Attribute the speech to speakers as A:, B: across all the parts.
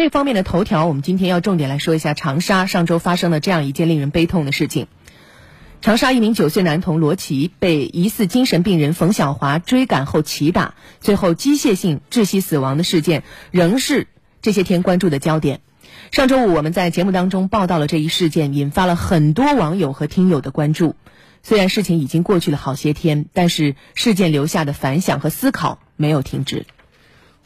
A: 这方面的头条，我们今天要重点来说一下长沙上周发生的这样一件令人悲痛的事情。长沙一名九岁男童罗琦被疑似精神病人冯小华追赶后骑打，最后机械性窒息死亡的事件，仍是这些天关注的焦点。上周五我们在节目当中报道了这一事件，引发了很多网友和听友的关注。虽然事情已经过去了好些天，但是事件留下的反响和思考没有停止。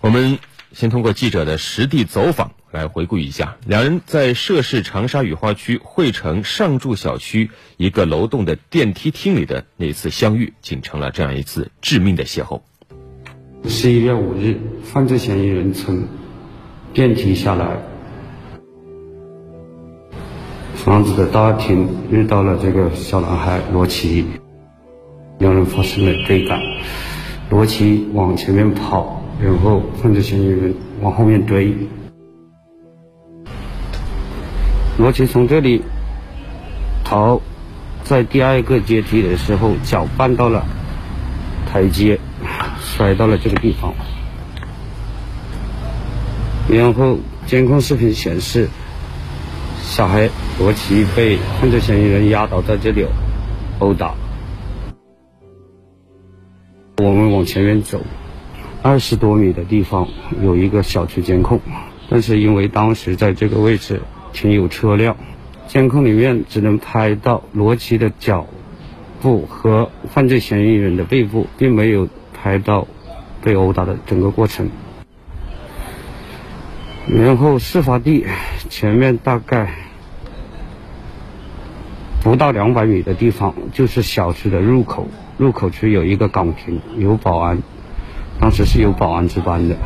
B: 我们。先通过记者的实地走访来回顾一下，两人在涉事长沙雨花区汇城上筑小区一个楼栋的电梯厅里的那次相遇，竟成了这样一次致命的邂逅。
C: 十一月五日，犯罪嫌疑人从电梯下来，房子的大厅遇到了这个小男孩罗琦，两人发生了追赶，罗琦往前面跑。然后犯罪嫌疑人往后面追，罗琦从这里逃，在第二个阶梯的时候脚绊到了台阶，摔到了这个地方。然后监控视频显示，小孩罗琦被犯罪嫌疑人压倒在这里殴打。我们往前面走。二十多米的地方有一个小区监控，但是因为当时在这个位置停有车辆，监控里面只能拍到罗琦的脚部和犯罪嫌疑人的背部，并没有拍到被殴打的整个过程。然后事发地前面大概不到两百米的地方就是小区的入口，入口处有一个岗亭，有保安。当时是有保安值班的。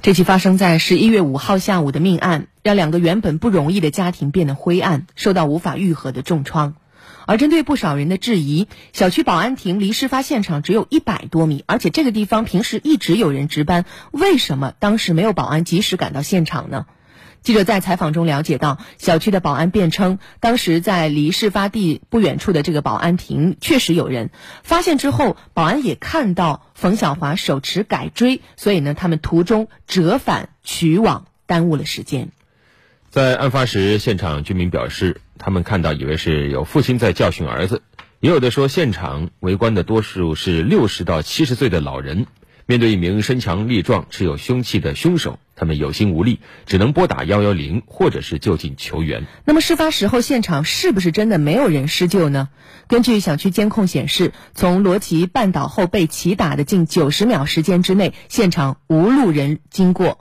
A: 这起发生在十一月五号下午的命案，让两个原本不容易的家庭变得灰暗，受到无法愈合的重创。而针对不少人的质疑，小区保安亭离事发现场只有一百多米，而且这个地方平时一直有人值班，为什么当时没有保安及时赶到现场呢？记者在采访中了解到，小区的保安辩称，当时在离事发地不远处的这个保安亭确实有人。发现之后，保安也看到冯小华手持改锥，所以呢，他们途中折返取网，耽误了时间。
B: 在案发时，现场居民表示，他们看到以为是有父亲在教训儿子，也有的说现场围观的多数是六十到七十岁的老人。面对一名身强力壮、持有凶器的凶手，他们有心无力，只能拨打幺幺零或者是就近求援。
A: 那么，事发时候现场是不是真的没有人施救呢？根据小区监控显示，从罗琦绊倒后被骑打的近九十秒时间之内，现场无路人经过。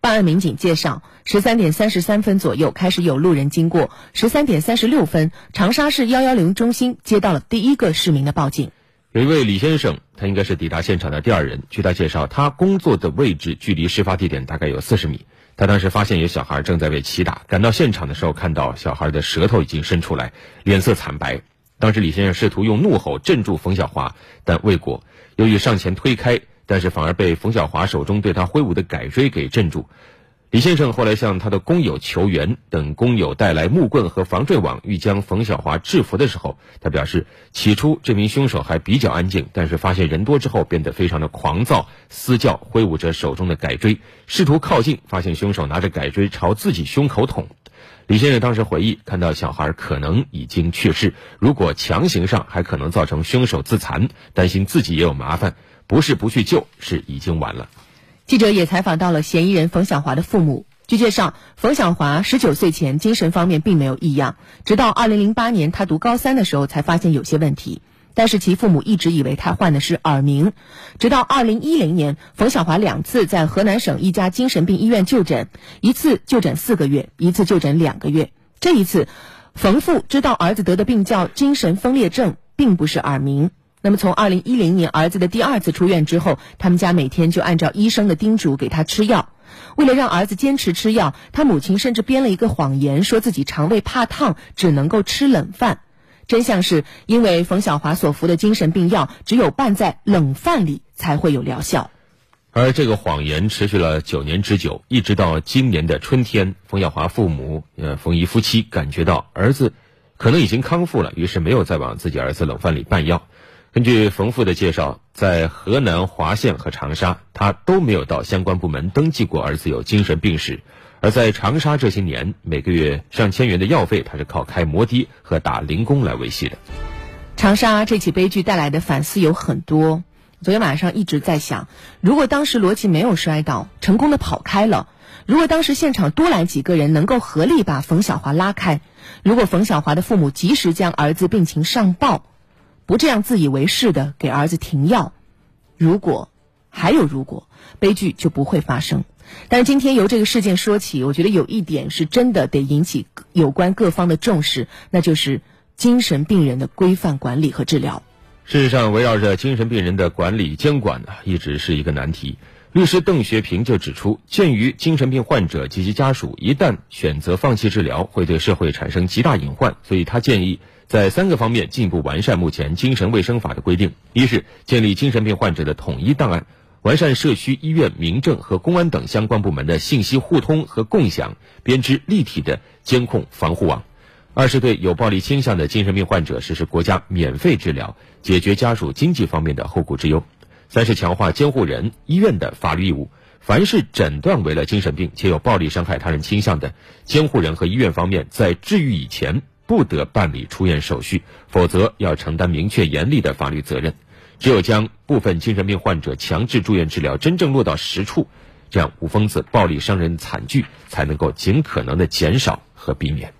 A: 办案民警介绍，十三点三十三分左右开始有路人经过，十三点三十六分，长沙市幺幺零中心接到了第一个市民的报警。
B: 有一位李先生，他应该是抵达现场的第二人。据他介绍，他工作的位置距离事发地点大概有四十米。他当时发现有小孩正在被骑打，赶到现场的时候，看到小孩的舌头已经伸出来，脸色惨白。当时李先生试图用怒吼镇住冯小华，但未果。由于上前推开，但是反而被冯小华手中对他挥舞的改锥给镇住。李先生后来向他的工友求援，等工友带来木棍和防坠网，欲将冯小华制服的时候，他表示，起初这名凶手还比较安静，但是发现人多之后，变得非常的狂躁，嘶叫，挥舞着手中的改锥，试图靠近，发现凶手拿着改锥朝自己胸口捅。李先生当时回忆，看到小孩可能已经去世，如果强行上，还可能造成凶手自残，担心自己也有麻烦，不是不去救，是已经晚了。
A: 记者也采访到了嫌疑人冯小华的父母。据介绍，冯小华十九岁前精神方面并没有异样，直到二零零八年他读高三的时候才发现有些问题。但是其父母一直以为他患的是耳鸣。直到二零一零年，冯小华两次在河南省一家精神病医院就诊，一次就诊四个月，一次就诊两个月。这一次，冯父知道儿子得的病叫精神分裂症，并不是耳鸣。那么，从二零一零年儿子的第二次出院之后，他们家每天就按照医生的叮嘱给他吃药。为了让儿子坚持吃药，他母亲甚至编了一个谎言，说自己肠胃怕烫，只能够吃冷饭。真相是因为冯小华所服的精神病药只有拌在冷饭里才会有疗效。
B: 而这个谎言持续了九年之久，一直到今年的春天，冯小华父母呃冯姨夫妻感觉到儿子可能已经康复了，于是没有再往自己儿子冷饭里拌药。根据冯父的介绍，在河南滑县和长沙，他都没有到相关部门登记过儿子有精神病史。而在长沙这些年，每个月上千元的药费，他是靠开摩的和打零工来维系的。
A: 长沙这起悲剧带来的反思有很多。昨天晚上一直在想，如果当时罗琦没有摔倒，成功的跑开了；如果当时现场多来几个人，能够合力把冯小华拉开；如果冯小华的父母及时将儿子病情上报。不这样自以为是的给儿子停药，如果还有如果，悲剧就不会发生。但是今天由这个事件说起，我觉得有一点是真的得引起有关各方的重视，那就是精神病人的规范管理和治疗。
B: 事实上，围绕着精神病人的管理监管呢，一直是一个难题。律师邓学平就指出，鉴于精神病患者及其家属一旦选择放弃治疗，会对社会产生极大隐患，所以他建议。在三个方面进一步完善目前精神卫生法的规定：一是建立精神病患者的统一档案，完善社区、医院、民政和公安等相关部门的信息互通和共享，编织立体的监控防护网；二是对有暴力倾向的精神病患者实施国家免费治疗，解决家属经济方面的后顾之忧；三是强化监护人、医院的法律义务，凡是诊断为了精神病且有暴力伤害他人倾向的，监护人和医院方面在治愈以前。不得办理出院手续，否则要承担明确严厉的法律责任。只有将部分精神病患者强制住院治疗真正落到实处，这样无疯子暴力伤人惨剧才能够尽可能的减少和避免。